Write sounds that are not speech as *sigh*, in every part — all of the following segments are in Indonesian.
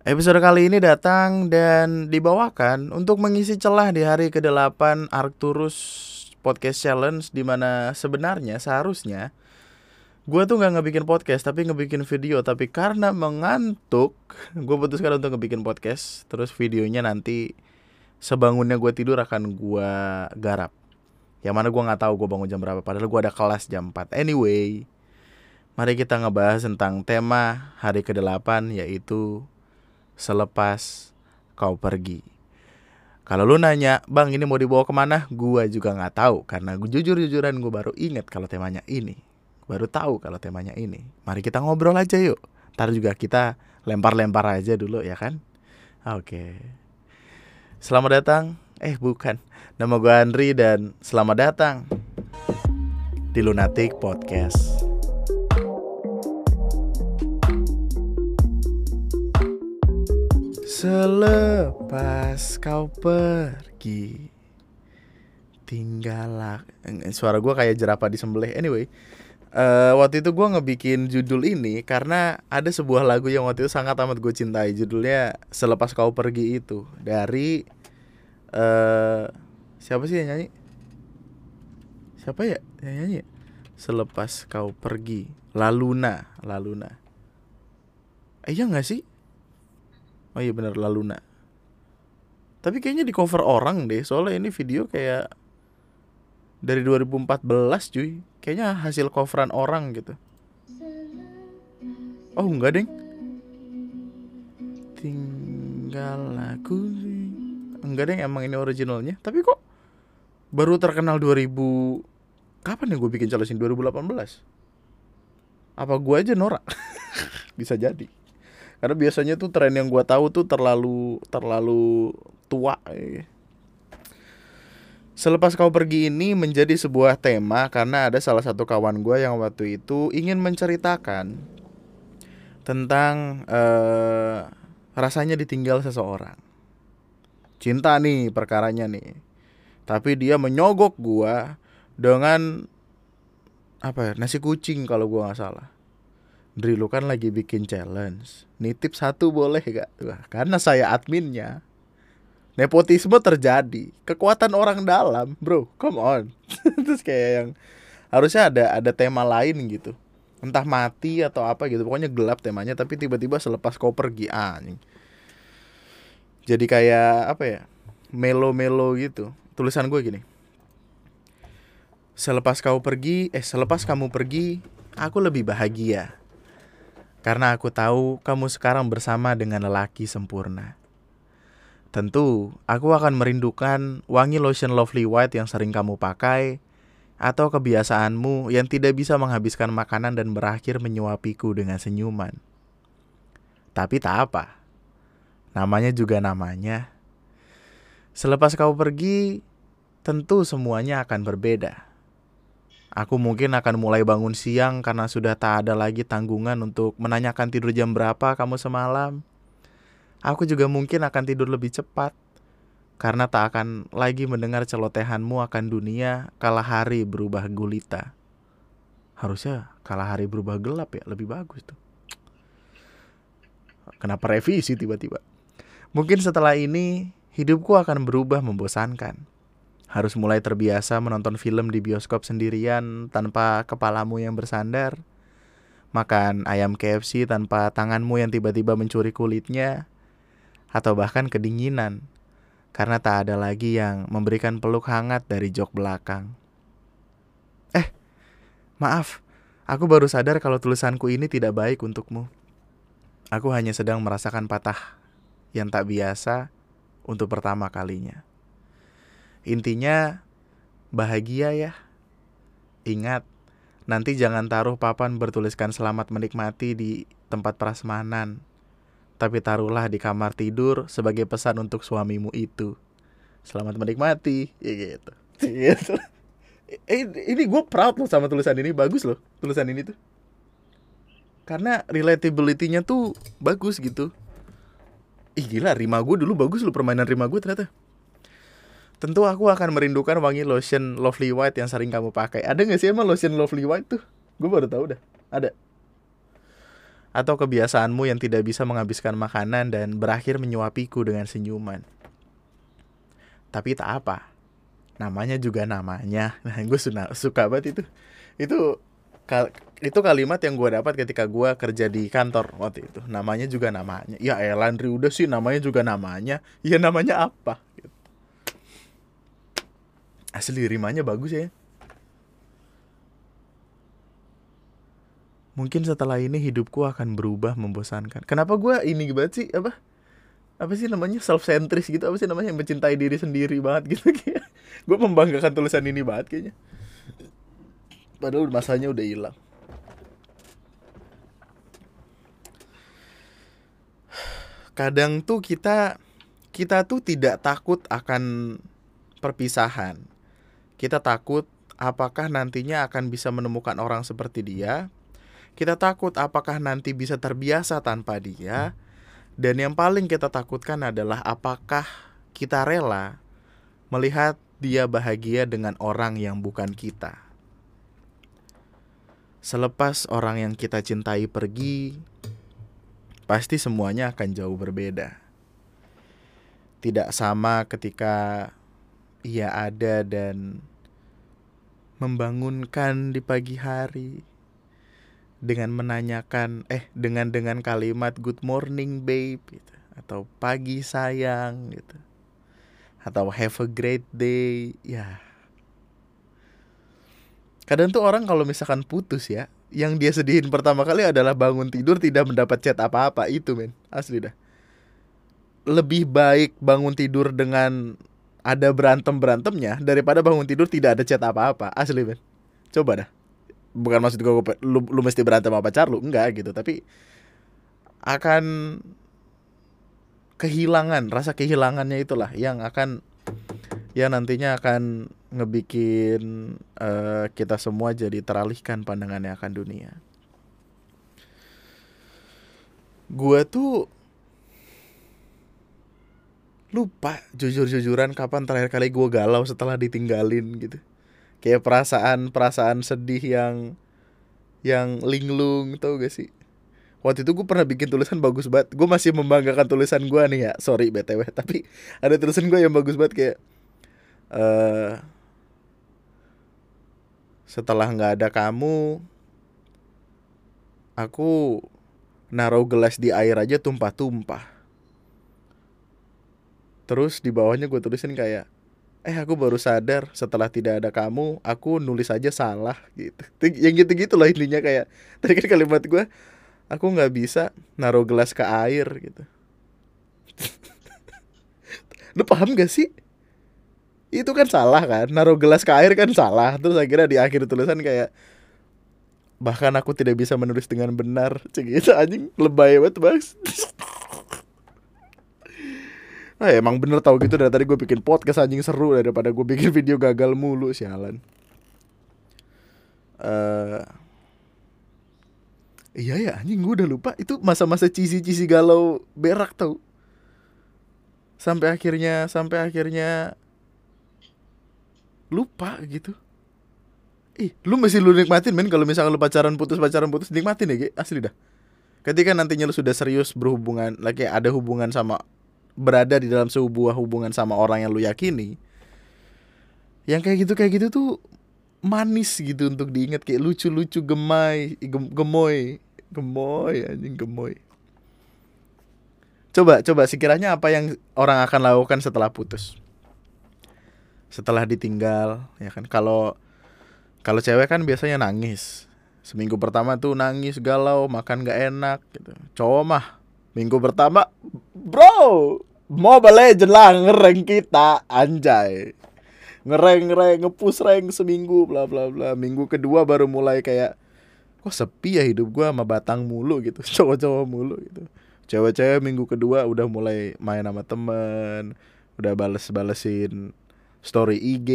Episode kali ini datang dan dibawakan untuk mengisi celah di hari ke-8 Arcturus Podcast Challenge di mana sebenarnya seharusnya gue tuh nggak ngebikin podcast tapi ngebikin video. Tapi karena mengantuk gue putuskan untuk ngebikin podcast. Terus videonya nanti sebangunnya gue tidur akan gue garap. Yang mana gue nggak tahu gue bangun jam berapa padahal gue ada kelas jam 4 anyway mari kita ngebahas tentang tema hari ke-8 yaitu selepas kau pergi. Kalau lu nanya, bang ini mau dibawa ke mana? Gua juga nggak tahu karena gue jujur-jujuran gue baru inget kalau temanya ini. Baru tahu kalau temanya ini. Mari kita ngobrol aja yuk. Ntar juga kita lempar-lempar aja dulu ya kan? Oke. Selamat datang. Eh bukan. Nama gue Andri dan selamat datang di Lunatic Podcast. Selepas kau pergi Tinggallah Suara gue kayak jerapah disembelih Anyway uh, Waktu itu gue ngebikin judul ini Karena ada sebuah lagu yang waktu itu sangat amat gue cintai Judulnya Selepas kau pergi itu Dari uh, Siapa sih yang nyanyi? Siapa ya yang nyanyi? Selepas kau pergi Laluna Laluna Eh iya gak sih? Oh iya bener Laluna. Tapi kayaknya di cover orang deh, soalnya ini video kayak dari 2014 cuy. Kayaknya hasil coveran orang gitu. Oh enggak deng. Tinggal aku sih. Enggak deng emang ini originalnya. Tapi kok baru terkenal 2000 Kapan ya gue bikin challenge ini? 2018? Apa gue aja norak? *laughs* Bisa jadi karena biasanya tuh tren yang gue tahu tuh terlalu terlalu tua ya. Selepas kau pergi ini menjadi sebuah tema karena ada salah satu kawan gue yang waktu itu ingin menceritakan tentang uh, rasanya ditinggal seseorang. Cinta nih perkaranya nih. Tapi dia menyogok gue dengan apa ya nasi kucing kalau gue nggak salah Dri lu kan lagi bikin challenge. Nitip satu boleh gak? Wah, karena saya adminnya. Nepotisme terjadi. Kekuatan orang dalam Bro, come on. *laughs* Terus kayak yang Harusnya ada ada tema lain gitu. Entah mati atau apa gitu. Pokoknya gelap temanya Tapi tiba-tiba selepas kau pergi anjing. Jadi kayak apa ya Melo-melo gitu. Tulisan gue gini. Selepas kau pergi Eh selepas kamu pergi Aku lebih bahagia karena aku tahu kamu sekarang bersama dengan lelaki sempurna. Tentu, aku akan merindukan wangi lotion Lovely White yang sering kamu pakai, atau kebiasaanmu yang tidak bisa menghabiskan makanan dan berakhir menyuapiku dengan senyuman. Tapi tak apa, namanya juga namanya. Selepas kau pergi, tentu semuanya akan berbeda. Aku mungkin akan mulai bangun siang karena sudah tak ada lagi tanggungan untuk menanyakan tidur jam berapa kamu semalam. Aku juga mungkin akan tidur lebih cepat karena tak akan lagi mendengar celotehanmu akan dunia kala hari berubah gulita. Harusnya kala hari berubah gelap ya, lebih bagus tuh. Kenapa revisi tiba-tiba? Mungkin setelah ini hidupku akan berubah membosankan harus mulai terbiasa menonton film di bioskop sendirian tanpa kepalamu yang bersandar, makan ayam KFC tanpa tanganmu yang tiba-tiba mencuri kulitnya, atau bahkan kedinginan karena tak ada lagi yang memberikan peluk hangat dari jok belakang. Eh, maaf, aku baru sadar kalau tulisanku ini tidak baik untukmu. Aku hanya sedang merasakan patah yang tak biasa untuk pertama kalinya. Intinya bahagia ya. Ingat, nanti jangan taruh papan bertuliskan selamat menikmati di tempat prasmanan. Tapi taruhlah di kamar tidur sebagai pesan untuk suamimu itu. Selamat menikmati, ya gitu. *laughs* gitu. Eh, ini gue proud loh sama tulisan ini, bagus loh tulisan ini tuh. Karena relatability-nya tuh bagus gitu. Ih gila, rima gue dulu bagus loh permainan rima gue ternyata. Tentu aku akan merindukan wangi lotion Lovely White yang sering kamu pakai. Ada gak sih emang lotion Lovely White tuh? Gue baru tahu dah. Ada. atau kebiasaanmu yang tidak bisa menghabiskan makanan dan berakhir menyuapiku dengan senyuman. Tapi tak apa, namanya juga namanya. *laughs* Nah, gue suka banget itu. Itu itu kalimat yang gue dapat ketika gue kerja di kantor waktu itu. Namanya juga namanya. Ya Elandri udah sih namanya juga namanya. Ya namanya apa? Gitu. Asli rimanya bagus ya. mungkin setelah ini hidupku akan berubah membosankan. Kenapa gue ini banget sih apa? Apa sih namanya self centris gitu? Apa sih namanya mencintai diri sendiri banget gitu *laughs* gue membanggakan tulisan ini banget kayaknya. Padahal masanya udah hilang. Kadang tuh kita kita tuh tidak takut akan perpisahan. Kita takut apakah nantinya akan bisa menemukan orang seperti dia kita takut apakah nanti bisa terbiasa tanpa dia. Dan yang paling kita takutkan adalah apakah kita rela melihat dia bahagia dengan orang yang bukan kita. Selepas orang yang kita cintai pergi, pasti semuanya akan jauh berbeda. Tidak sama ketika ia ada dan membangunkan di pagi hari, dengan menanyakan eh dengan dengan kalimat good morning babe gitu. Atau pagi sayang gitu. Atau have a great day ya. Kadang tuh orang kalau misalkan putus ya yang dia sedihin pertama kali adalah bangun tidur tidak mendapat chat apa-apa. Itu men. Asli dah. Lebih baik bangun tidur dengan ada berantem berantemnya daripada bangun tidur tidak ada chat apa-apa. Asli men coba dah. Bukan maksud gue lu, lu mesti berantem sama pacar lu. Enggak gitu. Tapi akan kehilangan rasa kehilangannya itulah yang akan ya nantinya akan ngebikin uh, kita semua jadi teralihkan pandangannya akan dunia. Gue tuh lupa jujur-jujuran kapan terakhir kali gue galau setelah ditinggalin gitu. Kayak perasaan perasaan sedih yang yang linglung tau gak sih? Waktu itu gue pernah bikin tulisan bagus banget. Gue masih membanggakan tulisan gue nih ya. Sorry btw *laughs* tapi ada tulisan gue yang bagus banget kayak uh, setelah nggak ada kamu aku naruh gelas di air aja tumpah-tumpah terus di bawahnya gue tulisin kayak eh aku baru sadar setelah tidak ada kamu aku nulis aja salah gitu. Yang gitu gitu loh intinya kayak. Tadi kan kalimat gue aku nggak bisa naruh gelas ke air gitu. *laughs* Lu paham gak sih? Itu kan salah kan naruh gelas ke air kan salah. Terus akhirnya di akhir tulisan kayak bahkan aku tidak bisa menulis dengan benar cek gitu. Anjing lebay banget bang *laughs* Nah, emang bener tau gitu dari tadi gue bikin podcast anjing seru daripada gue bikin *laughs* video gagal mulu sialan. Uh, iya ya anjing gue udah lupa itu masa-masa cici-cici galau berak tau. Sampai akhirnya sampai akhirnya lupa gitu. Ih, lu masih lu nikmatin men kalau misalnya lu pacaran putus pacaran putus nikmatin ya, asli dah. Ketika nantinya lu sudah serius berhubungan, lagi ada hubungan sama berada di dalam sebuah hubungan sama orang yang lu yakini yang kayak gitu kayak gitu tuh manis gitu untuk diingat. Kayak lucu-lucu gemai gem, gemoy. Gemoy anjing gemoy. Coba coba sekiranya apa yang orang akan lakukan setelah putus? Setelah ditinggal ya kan? Kalau kalau cewek kan biasanya nangis. Seminggu pertama tuh nangis galau makan gak enak gitu. Cowok mah minggu pertama bro Mobile Legend lah ngereng kita anjay. Ngereng ngereng ngepus rank seminggu bla bla bla. Minggu kedua baru mulai kayak kok sepi ya hidup gua sama batang mulu gitu. *laughs* Cowok-cowok mulu gitu. Cewek-cewek minggu kedua udah mulai main sama temen udah bales-balesin story IG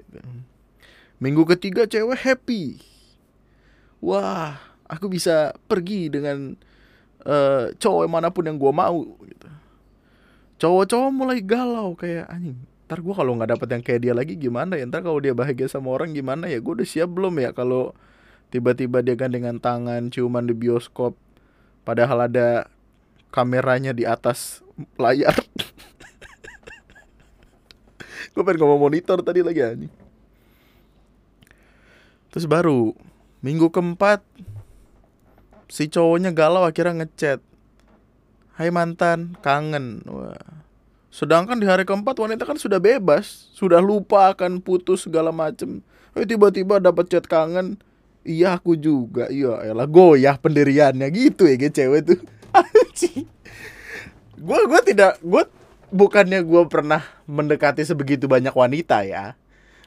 gitu. minggu ketiga cewek happy. Wah aku bisa pergi dengan uh, cowok mana pun yang gua mau gitu cowok-cowok mulai galau kayak anjing ntar gue kalau nggak dapet yang kayak dia lagi gimana ya? Ntar kalau dia bahagia sama orang gimana ya? Gue udah siap belum ya kalau tiba-tiba dia gandengan tangan ciuman di bioskop padahal ada kameranya di atas layar. *laughs* Gue pengen ngomong monitor tadi lagi anjing. Terus baru minggu keempat si cowoknya galau akhirnya ngechat Hai mantan kangen. Wah. Sedangkan di hari keempat wanita kan sudah bebas sudah lupa akan putus segala macem. Eh tiba-tiba dapat chat kangen iya aku juga. Iya elah goyah pendiriannya. Gitu ya cewek tuh. *laughs* Gue gue tidak gue bukannya gue pernah mendekati sebegitu banyak wanita ya.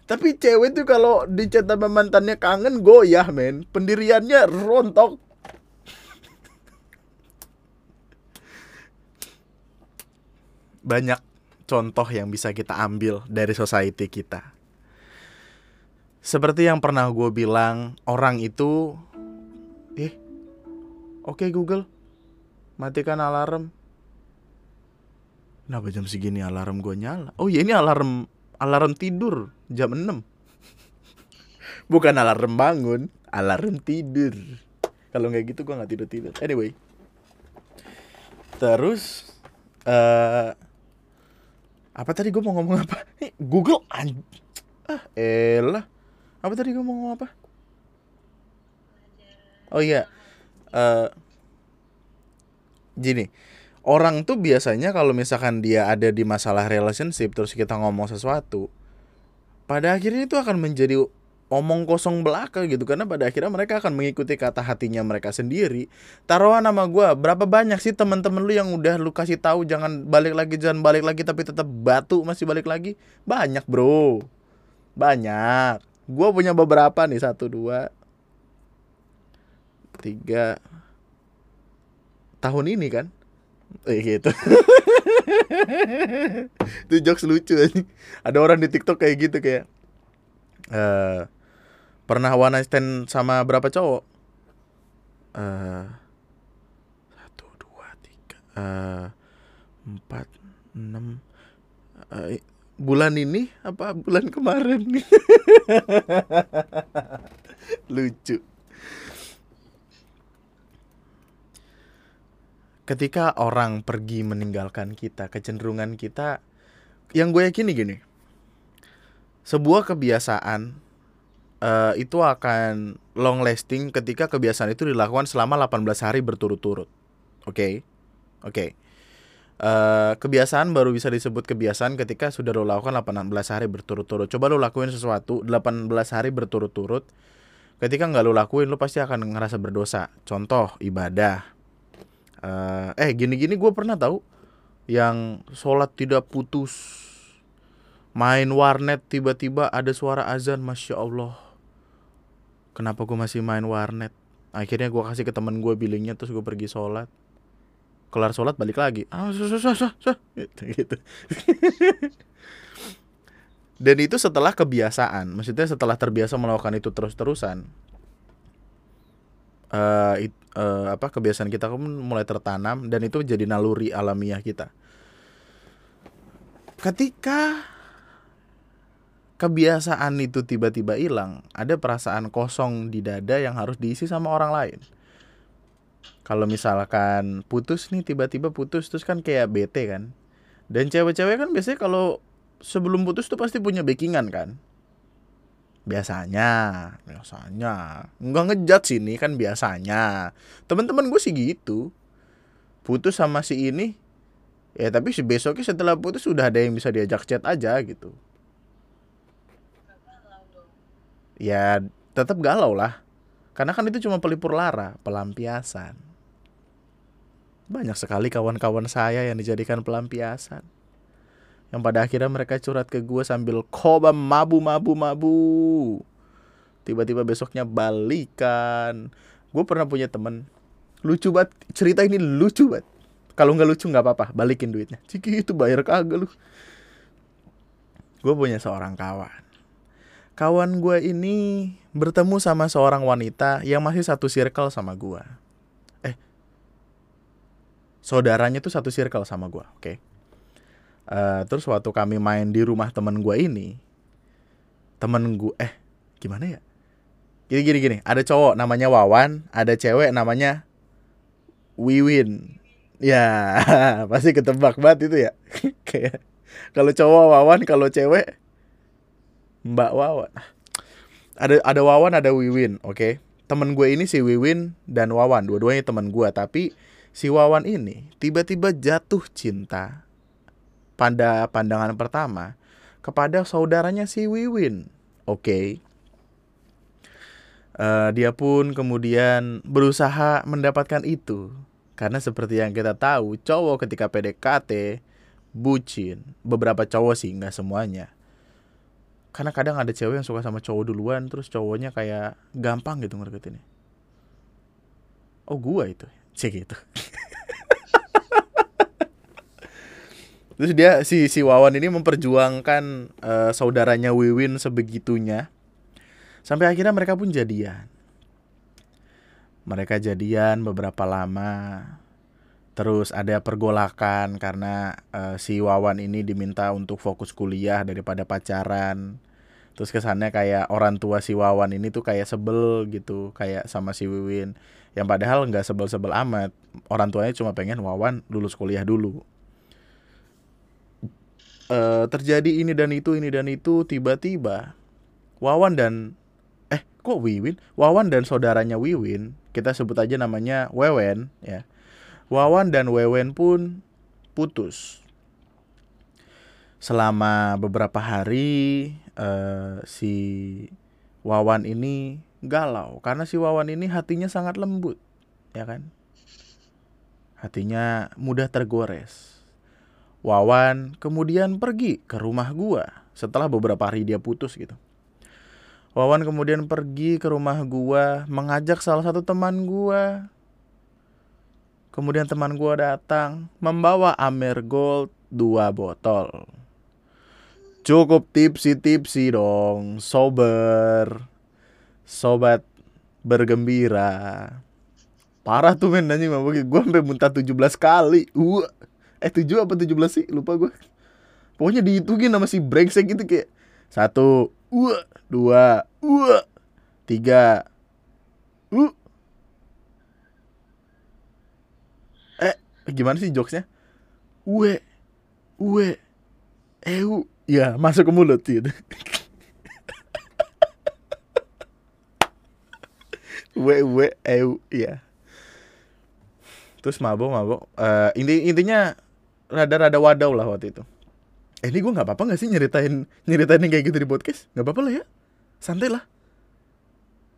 Tapi cewek tuh kalau dicat sama mantannya kangen goyah men. Pendiriannya rontok banyak contoh yang bisa kita ambil dari society kita seperti yang pernah gue bilang orang itu eh oke okay, Google matikan alarm Kenapa jam segini alarm gue nyala? Oh iya ini alarm alarm tidur jam 6 *laughs* Bukan alarm bangun, alarm tidur. Kalau nggak gitu gue nggak tidur tidur. Anyway, terus uh, apa tadi gue mau ngomong apa? Google an ah elah apa tadi gue mau ngomong apa? Oh iya, uh, gini orang tuh biasanya kalau misalkan dia ada di masalah relationship terus kita ngomong sesuatu pada akhirnya itu akan menjadi omong kosong belaka gitu. Karena pada akhirnya mereka akan mengikuti kata hatinya mereka sendiri. Taruhan nama gue berapa banyak sih teman-teman lu yang udah lu kasih tahu jangan balik lagi jangan balik lagi tapi tetap batu masih balik lagi? Banyak bro. Banyak. Gue punya beberapa nih satu dua tiga tahun ini kan? Eh gitu. *laughs* itu jokes lucu. Ada orang di TikTok kayak gitu kayak uh, pernah one night stand sama berapa cowok? Uh, satu, dua, tiga, uh, empat, enam. Uh, bulan ini apa bulan kemarin? *laughs* lucu. ketika orang pergi meninggalkan kita, kecenderungan kita yang gue yakini gini. Sebuah kebiasaan uh, itu akan long lasting ketika kebiasaan itu dilakukan selama 18 hari berturut-turut. Oke. Okay? Oke. Okay. Uh, eh, kebiasaan baru bisa disebut kebiasaan ketika sudah lo lakukan 18 hari berturut-turut. Coba lo lakuin sesuatu 18 hari berturut-turut. Ketika nggak lo lakuin, lo pasti akan ngerasa berdosa. Contoh ibadah uh, eh gini-gini gue pernah tahu yang sholat tidak putus main warnet tiba-tiba ada suara azan masya allah kenapa gue masih main warnet? Akhirnya gue kasih ke temen gue billingnya terus gue pergi sholat. Kelar sholat balik lagi. Ah susah susah susah gitu *laughs* dan itu setelah kebiasaan maksudnya setelah terbiasa melakukan itu terus terusan uh, it, uh, apa kebiasaan kita pun mulai tertanam dan itu jadi naluri alamiah kita. Ketika kebiasaan itu tiba-tiba hilang, ada perasaan kosong di dada yang harus diisi sama orang lain. Kalau misalkan putus nih tiba-tiba putus terus kan kayak bete kan. Dan cewek-cewek kan biasanya kalau sebelum putus tuh pasti punya backingan kan. Biasanya biasanya. Nggak ngejat sini kan biasanya. Teman-teman gue sih gitu. Putus sama si ini ya tapi si besoknya setelah putus sudah ada yang bisa diajak chat aja gitu ya tetap galau lah. Karena kan itu cuma pelipur lara pelampiasan. Banyak sekali kawan-kawan saya yang dijadikan pelampiasan. Yang pada akhirnya mereka curhat ke gue sambil koba mabu mabu mabu tiba-tiba besoknya balikan. Gue pernah punya temen. Lucu banget cerita ini lucu banget. Kalau nggak lucu nggak apa-apa balikin duitnya. Ciki itu bayar kagak lu. Gue punya seorang kawan kawan gue ini bertemu sama seorang wanita yang masih satu circle sama gue eh saudaranya tuh satu circle sama gue oke okay? Uh, terus waktu kami main di rumah temen gue ini, temen gue eh gimana ya? Gini gini gini, ada cowok namanya Wawan, ada cewek namanya Wiwin. Ya, *laughs* pasti ketebak banget itu ya. *laughs* Kayak kalau cowok Wawan, kalau cewek Mbak Wawan. Ada ada Wawan, ada Wiwin, oke. Okay? Temen gue ini si Wiwin dan Wawan, dua-duanya teman gue, tapi si Wawan ini tiba-tiba jatuh cinta pada pandangan pertama kepada saudaranya si Wiwin. Oke. Okay. Uh, eh, dia pun kemudian berusaha mendapatkan itu karena seperti yang kita tahu, cowok ketika PDKT bucin. Beberapa cowok sih, nggak semuanya. Karena kadang ada cewek yang suka sama cowok duluan, terus cowoknya kayak gampang gitu ngerti ini. Oh gua itu, cek gitu. *laughs* terus dia si si Wawan ini memperjuangkan uh, saudaranya Wiwin sebegitunya, sampai akhirnya mereka pun jadian mereka jadian beberapa lama terus ada pergolakan karena uh, si Wawan ini diminta untuk fokus kuliah daripada pacaran. Terus kesannya kayak orang tua si Wawan ini tuh kayak sebel gitu kayak sama si Wiwin. Yang padahal nggak sebel-sebel amat. Orang tuanya cuma pengen Wawan lulus kuliah dulu. Uh, terjadi ini dan itu ini dan itu tiba-tiba Wawan dan eh kok Wiwin? Wawan dan saudaranya Wiwin kita sebut aja namanya Wewen ya. Wawan dan Wewen pun putus. Selama beberapa hari uh, si Wawan ini galau karena si Wawan ini hatinya sangat lembut, ya kan? Hatinya mudah tergores. Wawan kemudian pergi ke rumah gua setelah beberapa hari dia putus gitu. Wawan kemudian pergi ke rumah gua, mengajak salah satu teman gua. Kemudian teman gua datang membawa Amer Gold dua botol. Cukup tipsi-tipsi dong, sober. Sobat bergembira. Parah tuh men anjing mabuk gua sampai muntah 17 kali. Uh. Eh 7 apa 17 sih? Lupa gua. Pokoknya dihitungin sama si brengsek gitu kayak satu, uh, dua, uh, tiga, uh. Gimana sih jokesnya? Ue, ue, eu, ya masuk ke mulut gitu. *laughs* ue, ue, eu, ya. Terus mabok, mabok. Uh, inti intinya rada-rada wadau lah waktu itu eh ini gue nggak apa-apa nggak sih nyeritain nyeritain kayak gitu di podcast nggak apa-apa lah ya santai lah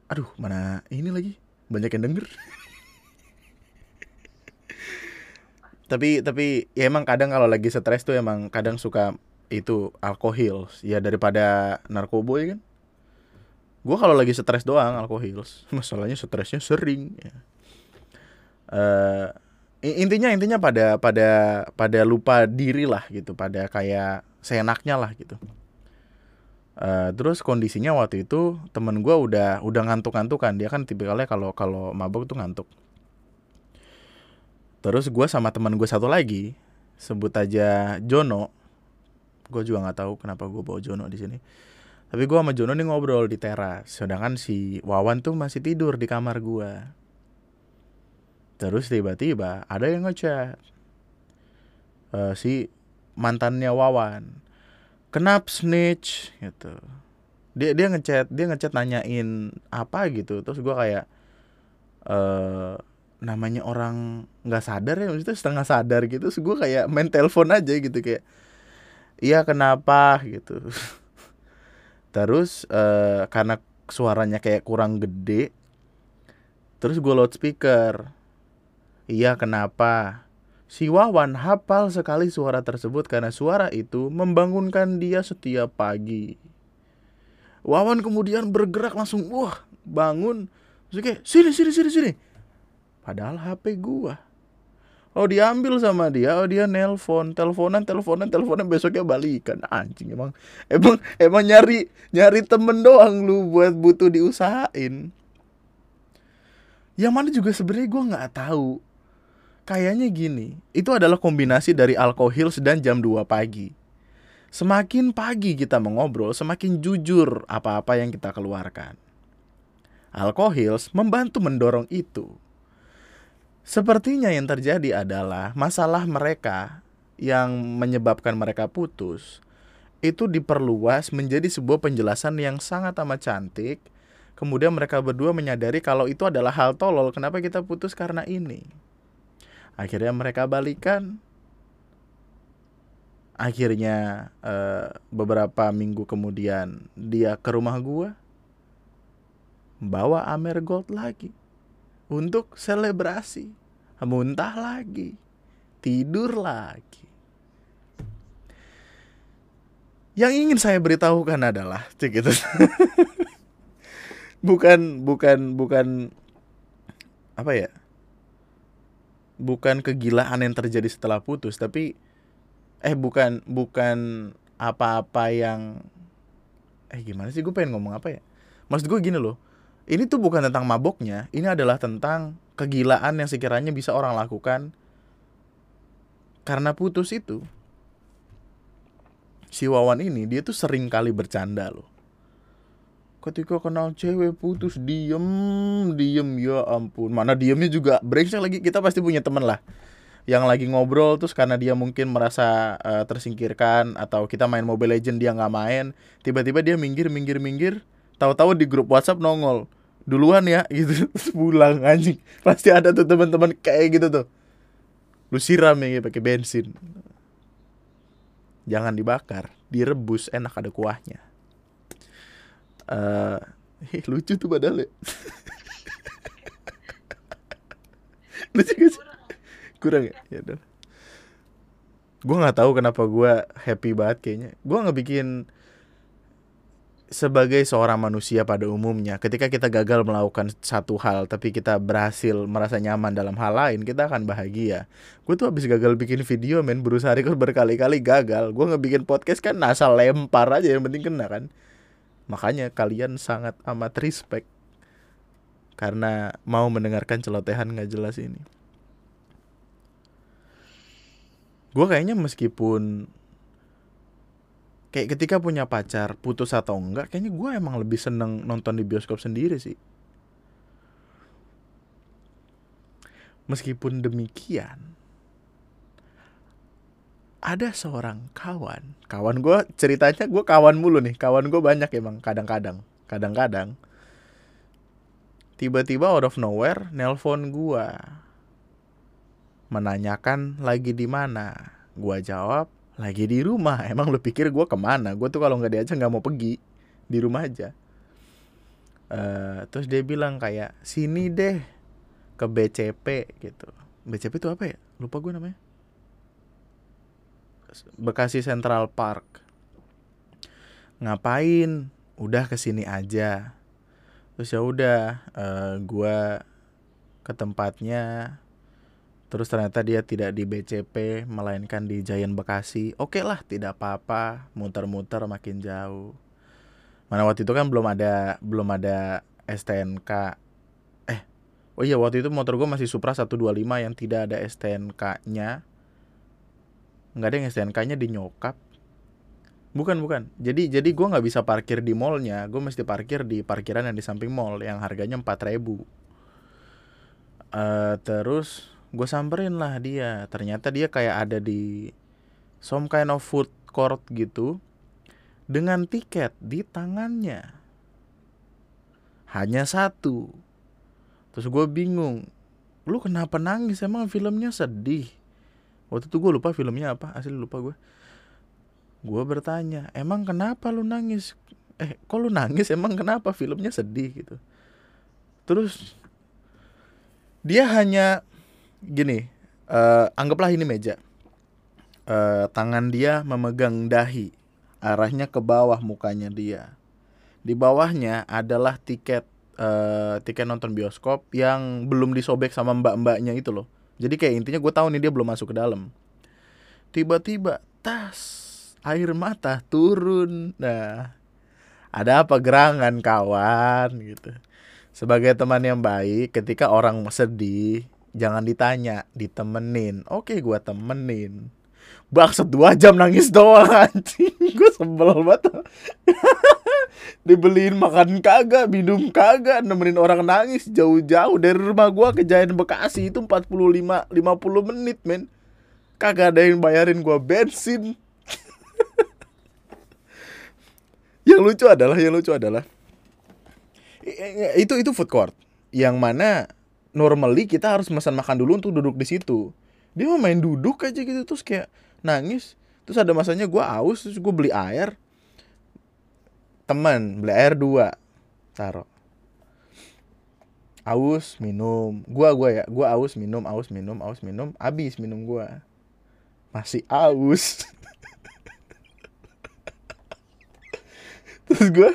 aduh mana ini lagi banyak yang denger *laughs* tapi tapi ya emang kadang kalau lagi stres tuh emang kadang suka itu alkohol ya daripada narkoba ya kan? Gue kalau lagi stres doang alkohol *laughs* masalahnya stresnya sering ya. Uh, intinya intinya pada pada pada lupa diri lah gitu. Pada kayak seenaknya lah gitu. Uh, terus kondisinya waktu itu temen gue udah udah ngantuk-ngantukan. Dia kan tipikalnya kalau kalau mabuk tuh ngantuk terus gue sama teman gue satu lagi sebut aja Jono gue juga nggak tahu kenapa gue bawa Jono di sini tapi gue sama Jono nih ngobrol di teras sedangkan si Wawan tuh masih tidur di kamar gue Terus tiba-tiba ada yang ngechat uh, si mantannya Wawan. Kenapa snitch gitu. Dia dia ngechat, dia ngechat nanyain apa gitu. Terus gua kayak uh, namanya orang nggak sadar ya maksudnya setengah sadar gitu terus gue kayak main telepon aja gitu kayak iya kenapa gitu *laughs* terus uh, karena suaranya kayak kurang gede terus gue loudspeaker Iya kenapa? Si Wawan hafal sekali suara tersebut karena suara itu membangunkan dia setiap pagi. Wawan kemudian bergerak langsung, wah bangun. Terus kayak, sini, sini, sini, sini. Padahal HP gua. Oh diambil sama dia, oh dia nelpon, teleponan, teleponan, teleponan besoknya balikan. Anjing emang, emang, emang nyari, nyari temen doang lu buat butuh diusahain. Yang mana juga sebenarnya gue nggak tahu Kayaknya gini, itu adalah kombinasi dari alkohol dan jam 2 pagi. Semakin pagi kita mengobrol, semakin jujur apa-apa yang kita keluarkan. Alkohol membantu mendorong itu. Sepertinya yang terjadi adalah masalah mereka yang menyebabkan mereka putus itu diperluas menjadi sebuah penjelasan yang sangat amat cantik. Kemudian mereka berdua menyadari kalau itu adalah hal tolol. Kenapa kita putus karena ini? Akhirnya mereka balikan. Akhirnya uh, beberapa minggu kemudian dia ke rumah gua bawa Amer Gold lagi untuk selebrasi, muntah lagi, tidur lagi. Yang ingin saya beritahukan adalah gitu. *laughs* bukan bukan bukan apa ya? Bukan kegilaan yang terjadi setelah putus, tapi eh bukan bukan apa-apa yang eh gimana sih gue pengen ngomong apa ya? Maksud gue gini loh. Ini tuh bukan tentang maboknya, ini adalah tentang kegilaan yang sekiranya bisa orang lakukan karena putus itu si Wawan ini dia tuh sering kali bercanda loh. Ketika kenal cewek putus diem, diem ya ampun. Mana diemnya juga brengsek lagi. Kita pasti punya temen lah yang lagi ngobrol terus karena dia mungkin merasa uh, tersingkirkan atau kita main Mobile Legend dia nggak main, tiba-tiba dia minggir minggir minggir, tahu-tahu di grup WhatsApp nongol duluan ya gitu. *laughs* Terus pulang anjing. Pasti ada tuh teman-teman kayak gitu tuh. Lu siram ya pakai bensin. Jangan dibakar direbus enak ada kuahnya. Uh, lucu tuh padahal ya. *laughs* Lucu gak sih? Kurang ya? Ya udah. Gue nggak tahu kenapa gue happy banget kayaknya. Gue nggak bikin sebagai seorang manusia pada umumnya, ketika kita gagal melakukan satu hal, tapi kita berhasil merasa nyaman dalam hal lain, kita akan bahagia. Gue tuh habis gagal bikin video, men, berusaha record berkali-kali gagal. Gue ngebikin podcast kan asal lempar aja, yang penting kena kan. Makanya kalian sangat amat respect karena mau mendengarkan celotehan nggak jelas ini. Gue kayaknya meskipun kayak ketika punya pacar putus atau enggak kayaknya gue emang lebih seneng nonton di bioskop sendiri sih. Meskipun demikian ada seorang kawan. Kawan gue ceritanya gue kawan mulu nih kawan gue banyak emang kadang-kadang kadang-kadang. Tiba-tiba out of nowhere nelpon gue menanyakan lagi di mana. Gue jawab lagi di rumah. *laughs* Emang lu pikir gue ke mana? Gue tuh kalau nggak diajak nggak mau pergi. Di rumah aja. Uh, terus dia bilang kayak sini deh ke BCP gitu. BCP itu apa ya? Lupa gue namanya. Bekasi Central Park. Ngapain? Udah ke sini aja. Terus ya udah uh, gue ke tempatnya Terus ternyata dia tidak di BCP melainkan di Giant Bekasi. Oke okay lah, tidak apa-apa, muter-muter makin jauh. Mana waktu itu kan belum ada belum ada STNK. Eh, oh iya waktu itu motor gue masih Supra 125 yang tidak ada STNK-nya. Nggak ada yang STNK-nya di nyokap. Bukan bukan. Jadi jadi gue nggak bisa parkir di mallnya. Gue mesti parkir di parkiran yang di samping mall yang harganya empat ribu. Uh, terus gue samperin lah dia. Ternyata dia kayak ada di some kind of food court gitu dengan tiket di tangannya. Hanya satu. Terus gue bingung lu kenapa nangis? Emang filmnya sedih? Waktu itu gue lupa filmnya apa asli lupa gue gue bertanya emang kenapa lu nangis? Eh kok lu nangis? Emang kenapa filmnya sedih? Gitu. Terus dia hanya gini, uh, anggaplah ini meja. Uh, tangan dia memegang dahi, arahnya ke bawah mukanya dia. Di bawahnya adalah tiket uh, tiket nonton bioskop yang belum disobek sama mbak-mbaknya itu loh. Jadi kayak intinya gue tahu nih dia belum masuk ke dalam. Tiba-tiba tas air mata turun. Nah, ada apa gerangan kawan gitu. Sebagai teman yang baik, ketika orang sedih, jangan ditanya ditemenin. Oke gue temenin. Baksud dua jam nangis doang *laughs* anjing. Gue sebel banget. *laughs* Dibeliin makan kagak minum kagak nemenin orang nangis jauh-jauh dari rumah gua ke Giant Bekasi. Itu 45 50 menit men. Kagak ada yang bayarin gua bensin. *laughs* Yang lucu adalah yang lucu adalah itu itu food court. Yang mana normally kita harus pesan makan dulu untuk duduk di situ. Dia mau main duduk aja gitu terus kayak nangis. Terus ada masanya gue aus terus gue beli air. Teman beli air dua taruh. Aus minum. Gua gua ya gua aus minum aus minum aus minum. Habis minum gua. Masih aus *laughs* terus gua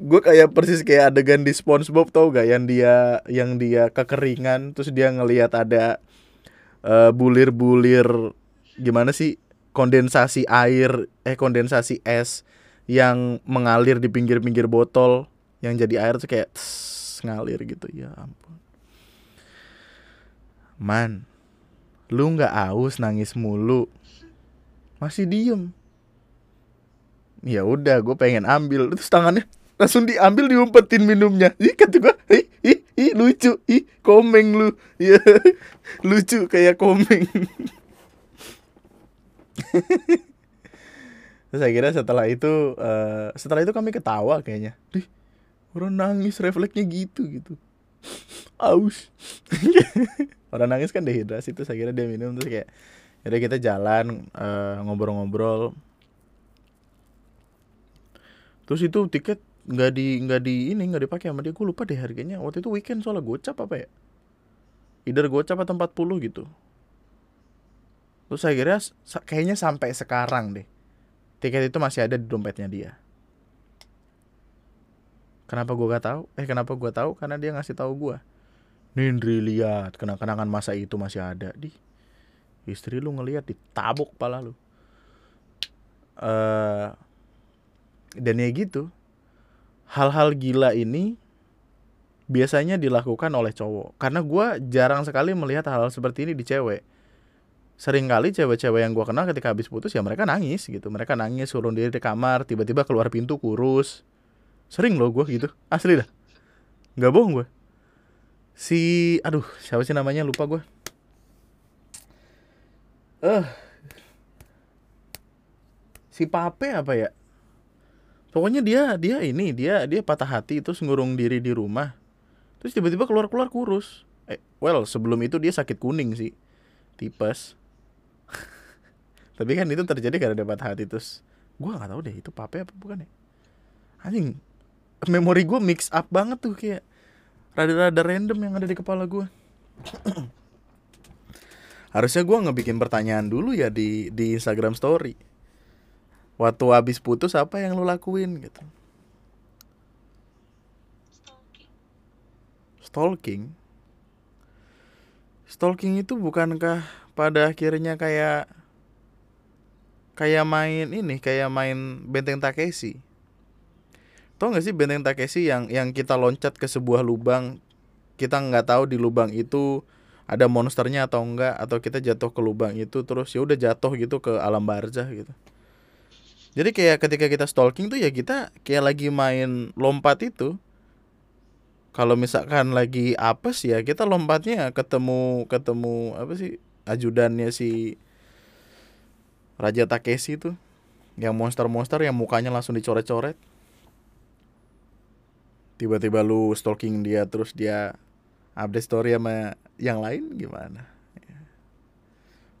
gue kayak persis kayak adegan di SpongeBob tau gak? Yang dia yang dia kekeringan terus dia ngelihat ada bulir bulir-bulir gimana sih? Kondensasi air eh kondensasi es yang mengalir di pinggir-pinggir botol yang jadi air tuh kayak tss, ngalir gitu. Ya ampun. Man lu nggak aus nangis mulu. Masih diem ya udah gue pengen ambil. Terus tangannya langsung diambil diumpetin minumnya. Ih kata gue ih ih ih lucu. Ih komeng lu. *laughs* Ya lucu kayak komeng. *laughs* Terus saya kira setelah itu uh, setelah itu kami ketawa kayaknya. Dih, orang nangis refleksnya gitu gitu. Aus. *laughs* Orang nangis kan dehidrasi itu saya kira dia minum terus kayak jadi kita jalan ngobrol ngobrol-ngobrol terus itu tiket nggak di nggak di ini nggak dipakai sama dia. Gue lupa deh harganya. Waktu itu weekend soalnya gocap apa ya? Either gocap atau 40 gitu. Terus kira kayaknya sampai sekarang deh tiket itu masih ada di dompetnya dia. Kenapa gue gak tahu? Eh kenapa gue tahu? Karena dia ngasih tahu gue Nindri lihat. Kenang-kenangan masa itu masih ada di. Istri lu ngelihat ditabuk pala lu. Uh, dan ya gitu hal-hal gila ini biasanya dilakukan oleh cowok. Karena gue jarang sekali melihat hal, hal seperti ini di cewek. Sering kali cewek-cewek yang gue kenal ketika habis putus ya mereka nangis gitu. Mereka nangis suruh diri di kamar tiba-tiba keluar pintu kurus. Sering loh gue gitu. Asli dah. Nggak bohong gue si aduh siapa sih namanya? Lupa gue eh. Uh, si Pape apa ya pokoknya dia dia ini dia dia patah hati terus ngurung diri di rumah. Terus tiba-tiba keluar keluar kurus. Eh well sebelum itu dia sakit kuning sih. Tipes. *laughs* Tapi kan itu terjadi karena patah hati terus gue nggak tahu deh itu pape apa bukan ya? Anjing memori gue mix up banget tuh kayak rada-rada random yang ada di kepala gue *clears throat* harusnya gue ngebikin pertanyaan dulu ya di di Instagram Story waktu habis putus apa yang lu lakuin gitu? Stalking. Stalking itu bukankah pada akhirnya kayak kayak main ini kayak main benteng Takeshi? Tau gak sih benteng Takeshi yang yang kita loncat ke sebuah lubang kita nggak tahu di lubang itu ada monsternya atau enggak atau kita jatuh ke lubang itu terus ya udah jatuh gitu ke alam barzah gitu jadi kayak ketika kita stalking tuh ya kita kayak lagi main lompat itu. Kalau misalkan lagi apes ya kita lompatnya ketemu ketemu apa sih ajudannya si Raja Takeshi itu yang monster-monster yang mukanya langsung dicoret-coret. Tiba-tiba lu stalking dia terus dia update story sama yang lain gimana?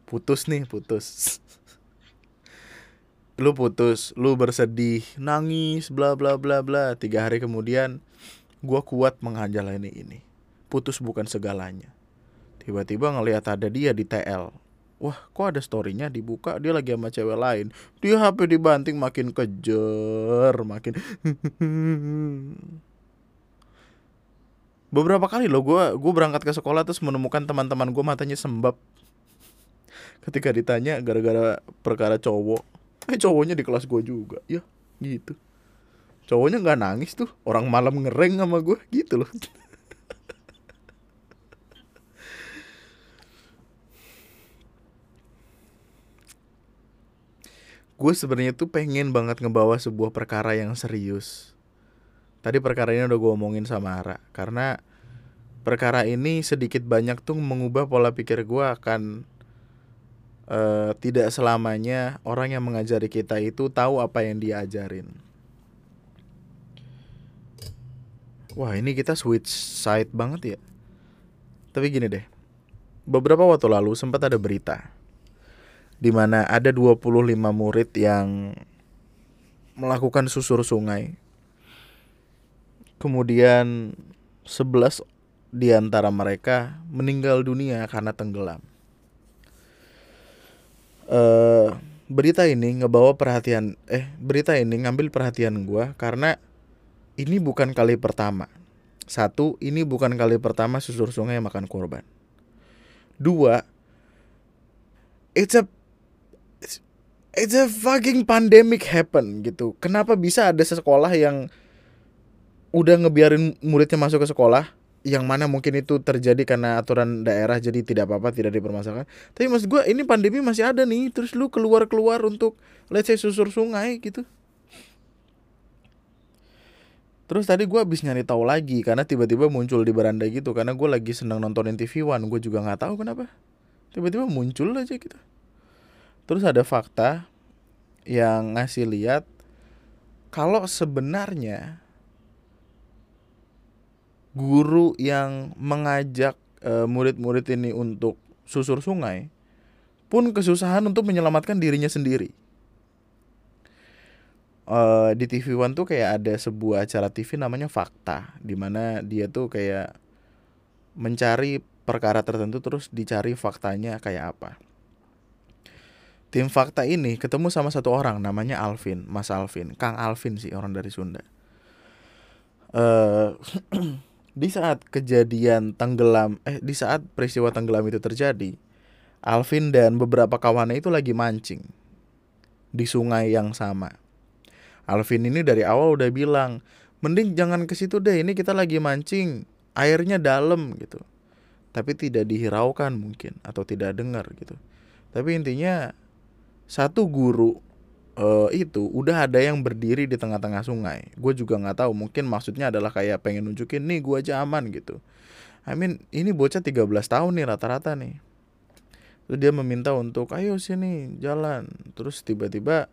Putus nih, putus. *laughs* lu putus lu bersedih nangis bla bla bla bla. Tiga hari kemudian gua kuat mengajalani ini. Putus bukan segalanya. Tiba-tiba ngelihat ada dia di TL wah kok ada storynya dibuka? Dia lagi sama cewek lain. Dia HP dibanting makin kejer makin beberapa kali loh gue gue berangkat ke sekolah terus menemukan teman-teman gue matanya sembab. Ketika ditanya gara-gara perkara cowok eh cowoknya di kelas gue juga. Ya gitu. Cowoknya nggak nangis tuh. Orang malam ngereng sama gue gitu loh. Gue sebenarnya tuh pengen banget ngebawa sebuah perkara yang serius. Tadi perkara ini udah gue omongin sama Ara. Karena perkara ini sedikit banyak tuh mengubah pola pikir gue akan uh, Tidak selamanya orang yang mengajari kita itu tahu apa yang dia ajarin. Wah ini kita switch side banget ya. Tapi gini deh Beberapa waktu lalu sempat ada berita di mana ada 25 murid yang melakukan susur sungai. Kemudian 11 di antara mereka meninggal dunia karena tenggelam. Uh, berita ini ngebawa perhatian eh berita ini ngambil perhatian gue karena ini bukan kali pertama. Satu, ini bukan kali pertama susur sungai makan korban. Dua, it's a it's a fucking pandemic happen gitu. Kenapa bisa ada sekolah yang udah ngebiarin muridnya masuk ke sekolah yang mana mungkin itu terjadi karena aturan daerah jadi tidak apa-apa tidak dipermasalahkan. Tapi mas gue ini pandemi masih ada nih terus lu keluar keluar untuk let's say susur sungai gitu. Terus tadi gue habis nyari tahu lagi karena tiba-tiba muncul di beranda gitu karena gue lagi senang nontonin TV One gue juga nggak tahu kenapa. Tiba-tiba muncul aja gitu. Terus ada fakta yang ngasih lihat kalau sebenarnya guru yang mengajak uh, murid-murid ini untuk susur sungai pun kesusahan untuk menyelamatkan dirinya sendiri. Uh, di TV One tuh kayak ada sebuah acara TV namanya Fakta, di mana dia tuh kayak mencari perkara tertentu terus dicari faktanya kayak apa. Tim Fakta ini ketemu sama satu orang namanya Alvin, Mas Alvin, Kang Alvin sih orang dari Sunda. Uh, *clears throat* di saat kejadian tenggelam eh di saat peristiwa tenggelam itu terjadi Alvin dan beberapa kawannya itu lagi mancing di sungai yang sama. Alvin ini dari awal udah bilang mending jangan ke situ deh ini kita lagi mancing airnya dalam gitu. Tapi tidak dihiraukan mungkin atau tidak dengar gitu. Tapi intinya satu guru uh, itu udah ada yang berdiri di tengah-tengah sungai. Gue juga nggak tahu, mungkin maksudnya adalah kayak pengen nunjukin nih gue aja aman gitu. I mean ini bocah 13 tahun nih rata-rata nih. Terus dia meminta untuk ayo sini jalan. Terus tiba-tiba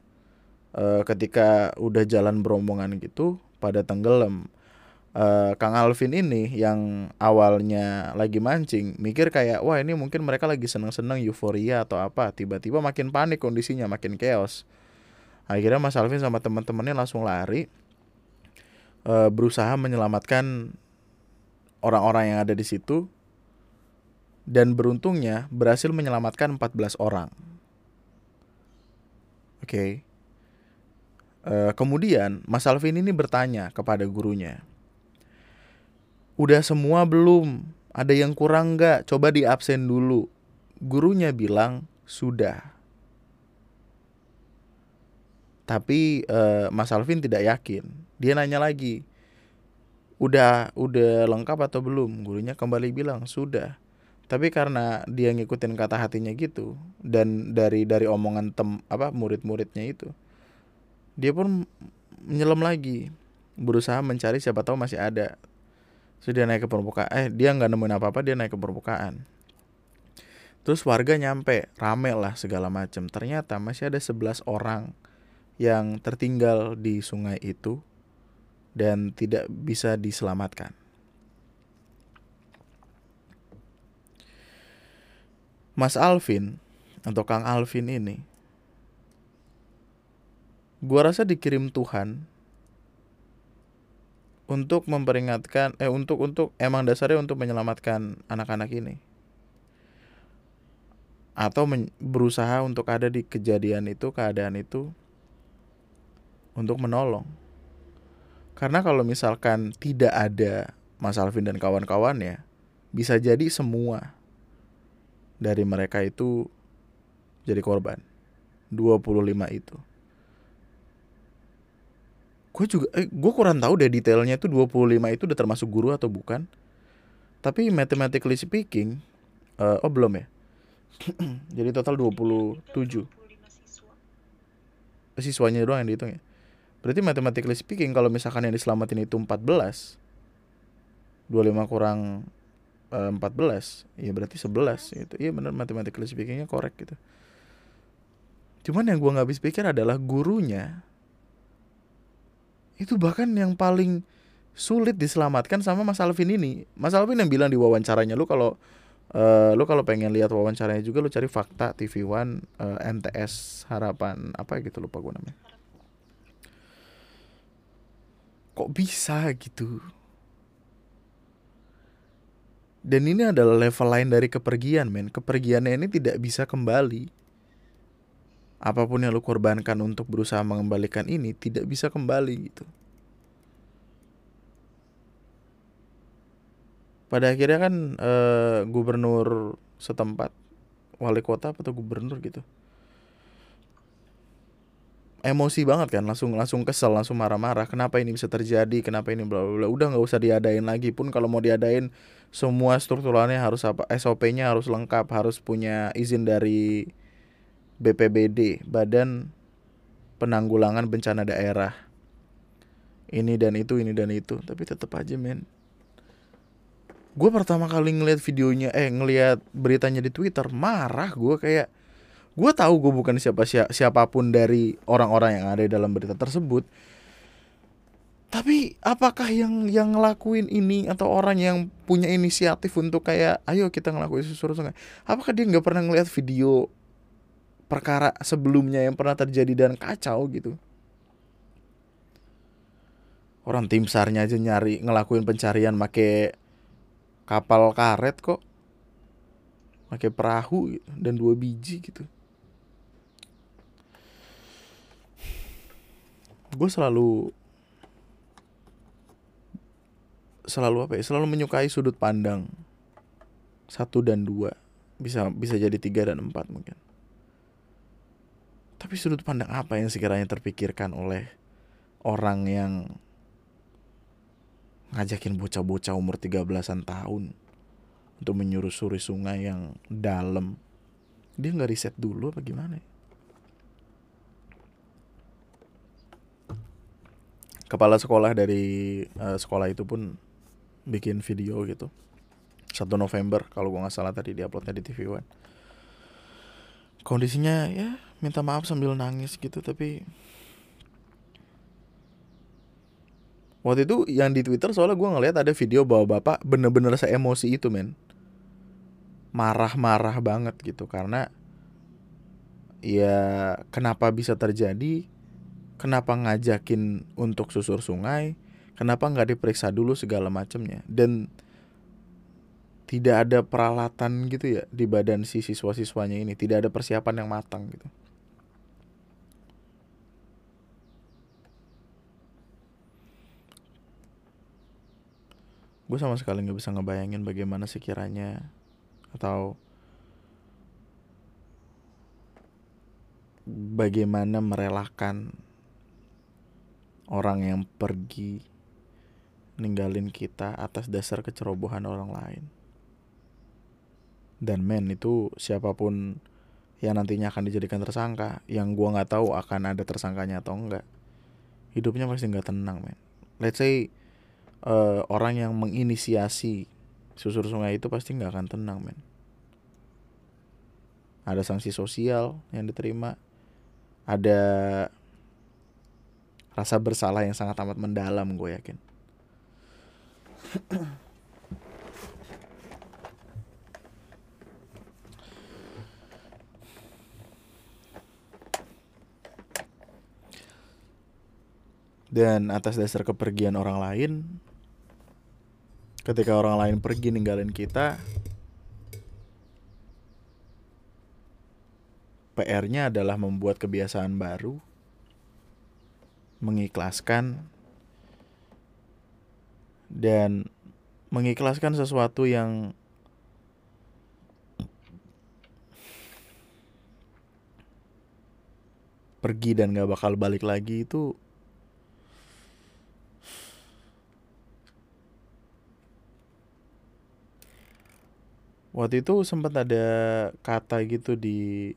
uh, ketika udah jalan berombongan gitu pada tenggelam. Uh, Kang Alvin ini yang awalnya lagi mancing mikir kayak wah ini mungkin mereka lagi seneng-seneng euforia atau apa tiba-tiba makin panik kondisinya makin chaos akhirnya Mas Alvin sama teman-temannya langsung lari e, berusaha menyelamatkan orang-orang yang ada di situ dan beruntungnya berhasil menyelamatkan 14 orang. Oke. Okay. E, kemudian Mas Alvin ini bertanya kepada gurunya. Udah semua belum? Ada yang kurang nggak? Coba di absen dulu. Gurunya bilang sudah. Tapi uh, Mas Alvin tidak yakin. Dia nanya lagi, udah udah lengkap atau belum? Gurunya kembali bilang sudah. Tapi karena dia ngikutin kata hatinya gitu dan dari dari omongan tem apa murid-muridnya itu, dia pun menyelam lagi, berusaha mencari siapa tahu masih ada. So dia naik ke permukaan. Eh dia nggak nemuin apa apa dia naik ke permukaan. Terus warga nyampe, rame lah segala macam. Ternyata masih ada 11 orang yang tertinggal di sungai itu dan tidak bisa diselamatkan. Mas Alvin atau Kang Alvin ini gua rasa dikirim Tuhan untuk memperingatkan eh untuk untuk emang dasarnya untuk menyelamatkan anak-anak ini atau berusaha untuk ada di kejadian itu keadaan itu untuk menolong. Karena kalau misalkan tidak ada Mas Alvin dan kawan-kawannya, bisa jadi semua dari mereka itu jadi korban. 25 itu. Gue juga, eh, gue kurang tahu deh detailnya itu 25 itu udah termasuk guru atau bukan. Tapi mathematically speaking, uh, oh belum ya. *clears throat* jadi total 27. Siswanya doang yang dihitung ya Berarti mathematically speaking kalau misalkan yang diselamatin itu 14 25 kurang uh, 14 ya berarti 11 gitu. Iya benar mathematically speakingnya korek gitu. Cuman yang gua nggak habis pikir adalah gurunya itu bahkan yang paling sulit diselamatkan sama Mas Alvin ini. Mas Alvin yang bilang di wawancaranya lu kalau uh, lu kalau pengen lihat wawancaranya juga lu cari fakta TV One uh, MTS Harapan apa gitu lupa gua namanya kok bisa gitu? Dan ini adalah level lain dari kepergian men. Kepergiannya ini tidak bisa kembali. Apa pun yang lu korbankan untuk berusaha mengembalikan ini tidak bisa kembali gitu. Pada akhirnya kan uh, gubernur setempat wali kota atau gubernur gitu emosi banget kan langsung langsung kesel langsung marah-marah kenapa ini bisa terjadi kenapa ini bla bla udah nggak usah diadain lagi pun kalau mau diadain semua strukturalnya harus apa SOP-nya harus lengkap harus punya izin dari BPBD Badan Penanggulangan Bencana Daerah. Ini dan itu ini dan itu tapi tetap aja men. Gue pertama kali ngeliat videonya eh ngeliat beritanya di Twitter marah gue kayak gue tahu gue bukan siapa siapa siapa pun dari orang-orang yang ada dalam berita tersebut. Tapi apakah yang yang ngelakuin ini atau orang yang punya inisiatif untuk kayak ayo kita ngelakuin sesuatu sungai apakah dia nggak pernah ngeliat video perkara sebelumnya yang pernah terjadi dan kacau gitu? Orang tim sarnya aja nyari ngelakuin pencarian make kapal karet kok. Pakai perahu gitu, dan dua biji gitu gue selalu selalu apa ya selalu menyukai sudut pandang satu dan dua. Bisa bisa jadi tiga dan empat mungkin. Tapi sudut pandang apa yang sekiranya terpikirkan oleh orang yang ngajakin bocah-bocah umur 13-an tahun untuk menyusuri sungai yang dalam? Dia nggak riset dulu apa gimana ya? Kepala sekolah dari uh, sekolah itu pun bikin video gitu. 1 November kalau gue nggak salah tadi diuploadnya di TV One. Kondisinya ya minta maaf sambil nangis gitu tapi waktu itu yang di Twitter soalnya gue ngeliat ada video bahwa bapak bener-bener emosi itu men. Marah-marah banget gitu karena ya kenapa bisa terjadi kenapa ngajakin untuk susur sungai? Kenapa nggak diperiksa dulu segala macamnya? Dan tidak ada peralatan gitu ya di badan si siswa-siswanya ini. Tidak ada persiapan yang matang gitu. Gue sama sekali nggak bisa ngebayangin bagaimana sekiranya atau bagaimana merelakan orang yang pergi ninggalin kita atas dasar kecerobohan orang lain. Dan men itu siapa pun yang nantinya akan dijadikan tersangka, yang gua nggak tahu akan ada tersangkanya atau enggak, hidupnya pasti nggak tenang men. Let's say uh, orang yang menginisiasi susur sungai itu pasti nggak akan tenang men. Ada sanksi sosial yang diterima, ada rasa bersalah yang sangat amat mendalam gue yakin. Dan atas dasar kepergian orang lain ketika orang lain pergi ninggalin kita PR-nya adalah membuat kebiasaan baru mengikhlaskan dan mengikhlaskan sesuatu yang pergi dan gak bakal balik lagi itu waktu itu sempat ada kata gitu di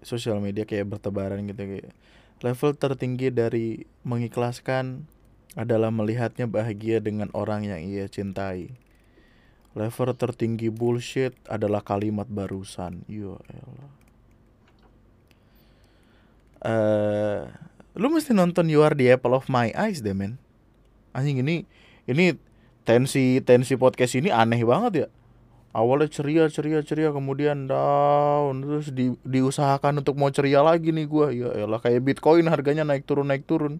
sosial media kayak bertebaran gitu kayak Level tertinggi dari mengikhlaskan adalah melihatnya bahagia dengan orang yang ia cintai. Level tertinggi bullshit adalah kalimat barusan. Ya elah. Eh, lu mesti nonton You Are the Apple of My Eyes deh, men. Anjing ini ini tensi tensi podcast ini aneh banget ya. Awalnya ceria ceria ceria kemudian down terus di, diusahakan untuk mau ceria lagi nih gua. Ya elah kayak Bitcoin harganya naik turun naik turun.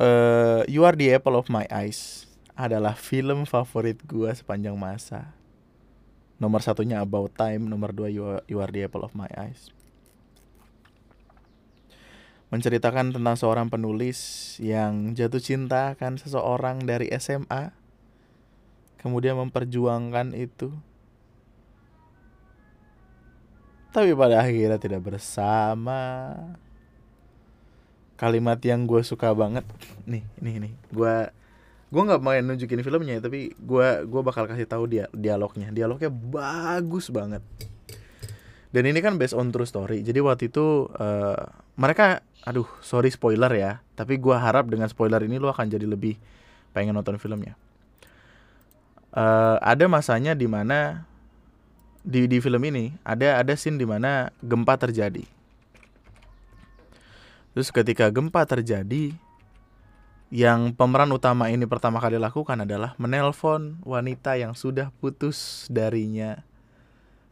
uh, You Are the Apple of My Eyes adalah film favorit gue sepanjang masa. Nomor satunya About Time, nomor dua You Are, you Are the Apple of My Eyes. Menceritakan tentang seorang penulis yang jatuh cinta kan seseorang dari SMA, kemudian memperjuangkan itu, tapi pada akhirnya tidak bersama. Kalimat yang gue suka banget nih nih nih gue gue nggak mau nunjukin filmnya tapi gue gue bakal kasih tahu dia dialognya. Dialognya bagus banget. Dan ini kan based on true story. Jadi waktu itu uh, mereka aduh sorry spoiler ya tapi gue harap dengan spoiler ini lo akan jadi lebih pengen nonton filmnya uh, ada masanya di mana di di film ini ada ada scene di mana gempa terjadi Terus ketika gempa terjadi, yang pemeran utama ini pertama kali lakukan adalah menelpon wanita yang sudah putus darinya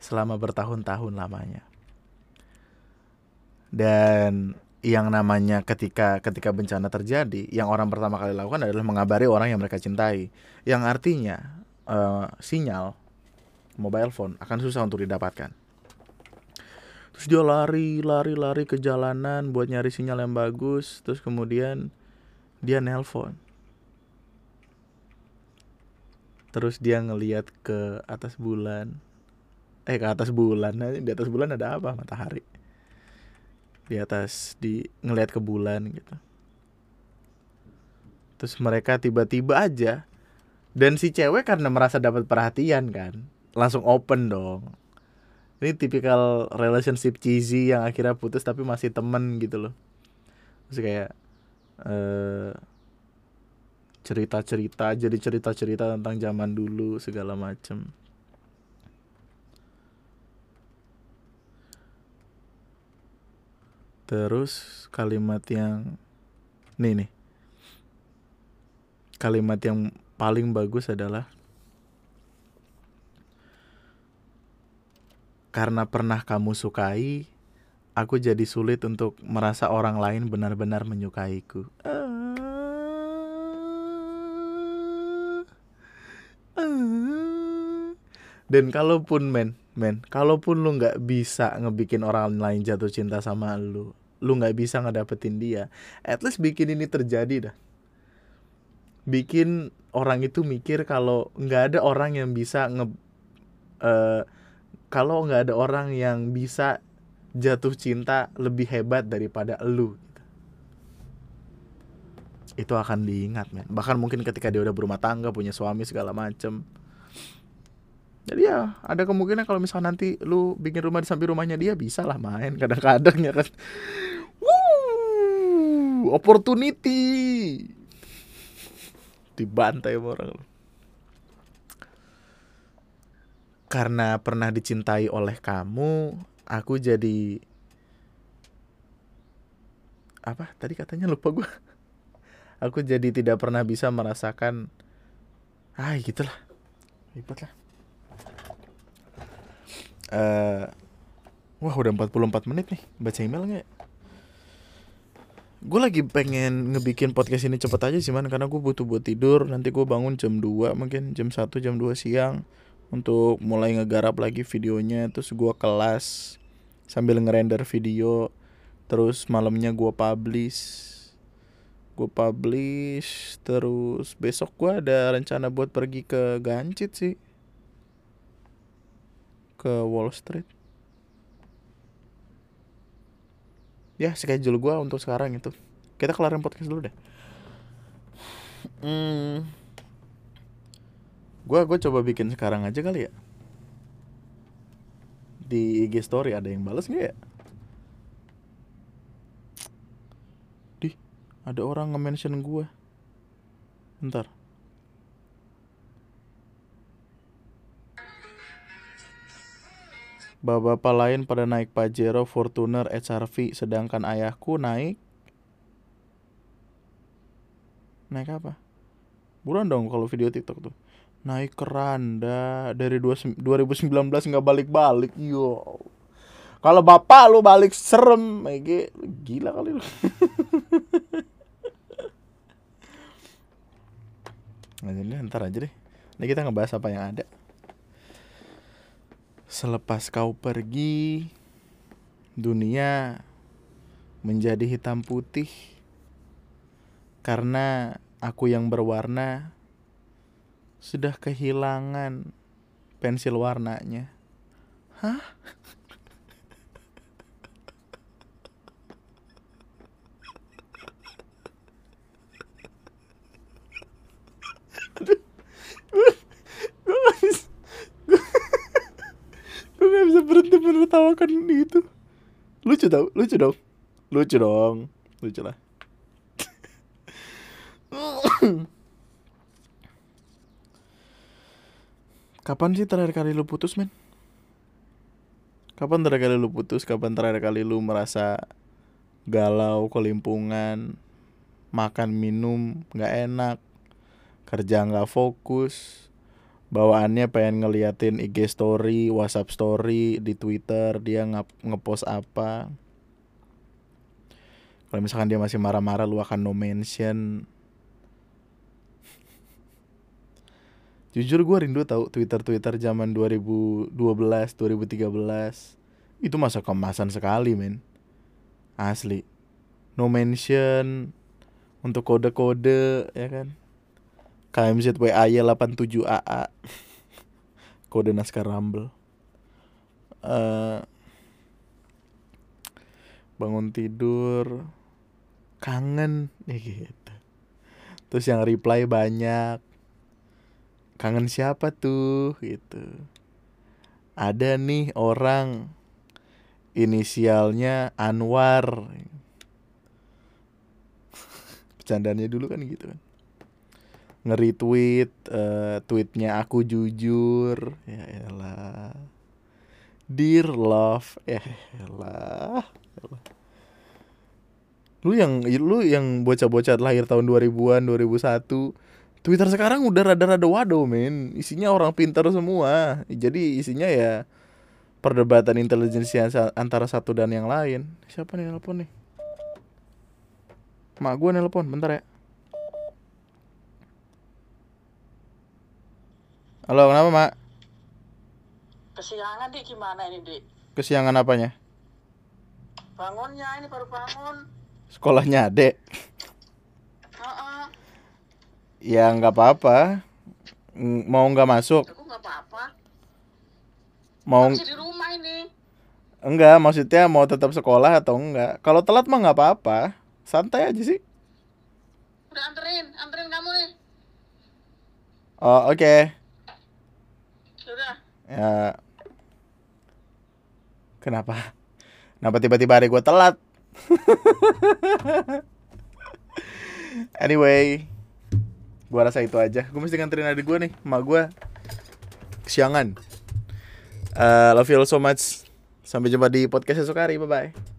selama bertahun-tahun lamanya. Dan yang namanya ketika ketika bencana terjadi, yang orang pertama kali lakukan adalah mengabari orang yang mereka cintai. Yang artinya uh, sinyal mobile phone akan susah untuk didapatkan. Terus dia lari lari lari ke jalanan buat nyari sinyal yang bagus terus kemudian dia nelpon. Terus dia ngeliat ke atas bulan. Eh ke atas bulan di atas bulan ada apa? Matahari di atas di ngeliat ke bulan gitu. Terus mereka tiba-tiba aja dan si cewek karena merasa dapat perhatian kan langsung open dong. Ini tipikal relationship cheesy yang akhirnya putus tapi masih temen gitu loh. Terus kayak uh, cerita-cerita jadi cerita-cerita tentang zaman dulu segala macem terus kalimat yang nih nih. Kalimat yang paling bagus adalah Karena pernah kamu sukai, aku jadi sulit untuk merasa orang lain benar-benar menyukaiku. Dan kalaupun men, men, kalaupun lu nggak bisa ngebikin orang lain jatuh cinta sama lu, lu nggak bisa ngedapetin dia, at least bikin ini terjadi dah. Bikin orang itu mikir kalau nggak ada orang yang bisa nge uh, kalau nggak ada orang yang bisa jatuh cinta lebih hebat daripada lu itu akan diingat men bahkan mungkin ketika dia udah berumah tangga punya suami segala macem jadi ya ada kemungkinan kalau misalnya nanti lu bikin rumah di samping rumahnya dia bisa lah main kadang-kadang ya kan Woo, opportunity dibantai orang karena pernah dicintai oleh kamu, aku jadi apa tadi katanya lupa gue. Aku jadi tidak pernah bisa merasakan ah gitulah. Ribet lah. Uh, wah udah 44 menit nih baca email nggak? Gue lagi pengen ngebikin podcast ini cepet aja sih man Karena gue butuh buat tidur. Nanti gue bangun jam 2 mungkin Jam 1 jam 2 siang untuk mulai ngegarap lagi videonya. Terus gua kelas sambil ngerender video. Terus malamnya gua publish. Gue publish terus besok gua ada rencana buat pergi ke Gancit sih ke Wall Street. Ya schedule gua untuk sekarang itu. Kita kelarin podcast dulu deh. Hmm. Gue gue coba bikin sekarang aja kali ya. Di IG story ada yang balas nggak ya? Dih, ada orang nge-mention gue. Bentar. Bapak-bapak lain pada naik Pajero, Fortuner, HRV, sedangkan ayahku naik Naik apa? Buruan dong kalau video TikTok tuh. Naik keranda dari dua- 2019 nggak balik-balik. Yo. Kalau bapak lu balik serem, Ege gila kali lu. *laughs* Nah, jadi ntar aja deh. Ini kita ngebahas apa yang ada. Selepas kau pergi, dunia menjadi hitam putih karena aku yang berwarna sudah kehilangan pensil warnanya. Hah? gue gak bisa gue gak bisa berhenti menertawakan itu. Lucu tau lucu dong. Lucu dong. Lucu lah. Kapan sih terakhir kali lu putus men? Kapan terakhir kali lu putus? Kapan terakhir kali lu merasa galau kelimpungan makan minum nggak enak kerja nggak fokus bawaannya pengen ngeliatin IG story, WhatsApp story di Twitter dia ngepost apa. Kalau misalkan dia masih marah-marah lu akan no mention. Jujur gue rindu tahu Twitter-Twitter zaman 2012, 2013. Itu masa kemasan sekali, men. Asli. No mention untuk kode-kode ya kan. KMZWAY 87AA Kode naskah Rumble. Uh, Bangun tidur Kangen ya gitu. Terus yang reply banyak Kangen siapa tuh? gitu. Ada nih orang Inisialnya Anwar. *laughs* Bercandanya dulu kan gitu kan nge-retweet uh, tweetnya aku jujur. Ya elah. Dear love ya elah, lu yang lu yang bocah-bocah lahir tahun 2000-an 2001 Twitter sekarang udah rada-rada waduh men. Isinya orang pintar semua. Jadi isinya ya perdebatan intelijensia antara satu dan yang lain. Siapa nih nelpon nih? Mak gue nelpon bentar ya Halo, kenapa, Mak? Kesiangan, Dik. Gimana ini, Dik? Kesiangan apanya? Bangunnya, ini baru bangun. Sekolahnya adek. Heeh. Ya nggak apa-apa. Mau nggak masuk? Aku nggak apa-apa. Mau Masih di rumah ini. enggak? Maksudnya mau tetap sekolah atau enggak? Kalau telat mah nggak apa-apa. Santai aja sih. Udah anterin, anterin kamu nih. Oh, oke. Sudah. Ya. Kenapa? Kenapa tiba-tiba hari gue telat? *laughs* anyway, gua rasa itu aja. Gue mesti nganterin adik gue nih, emak gue. Kesiangan. Eh, love you all so much. Sampai jumpa di podcast esok hari. Bye bye.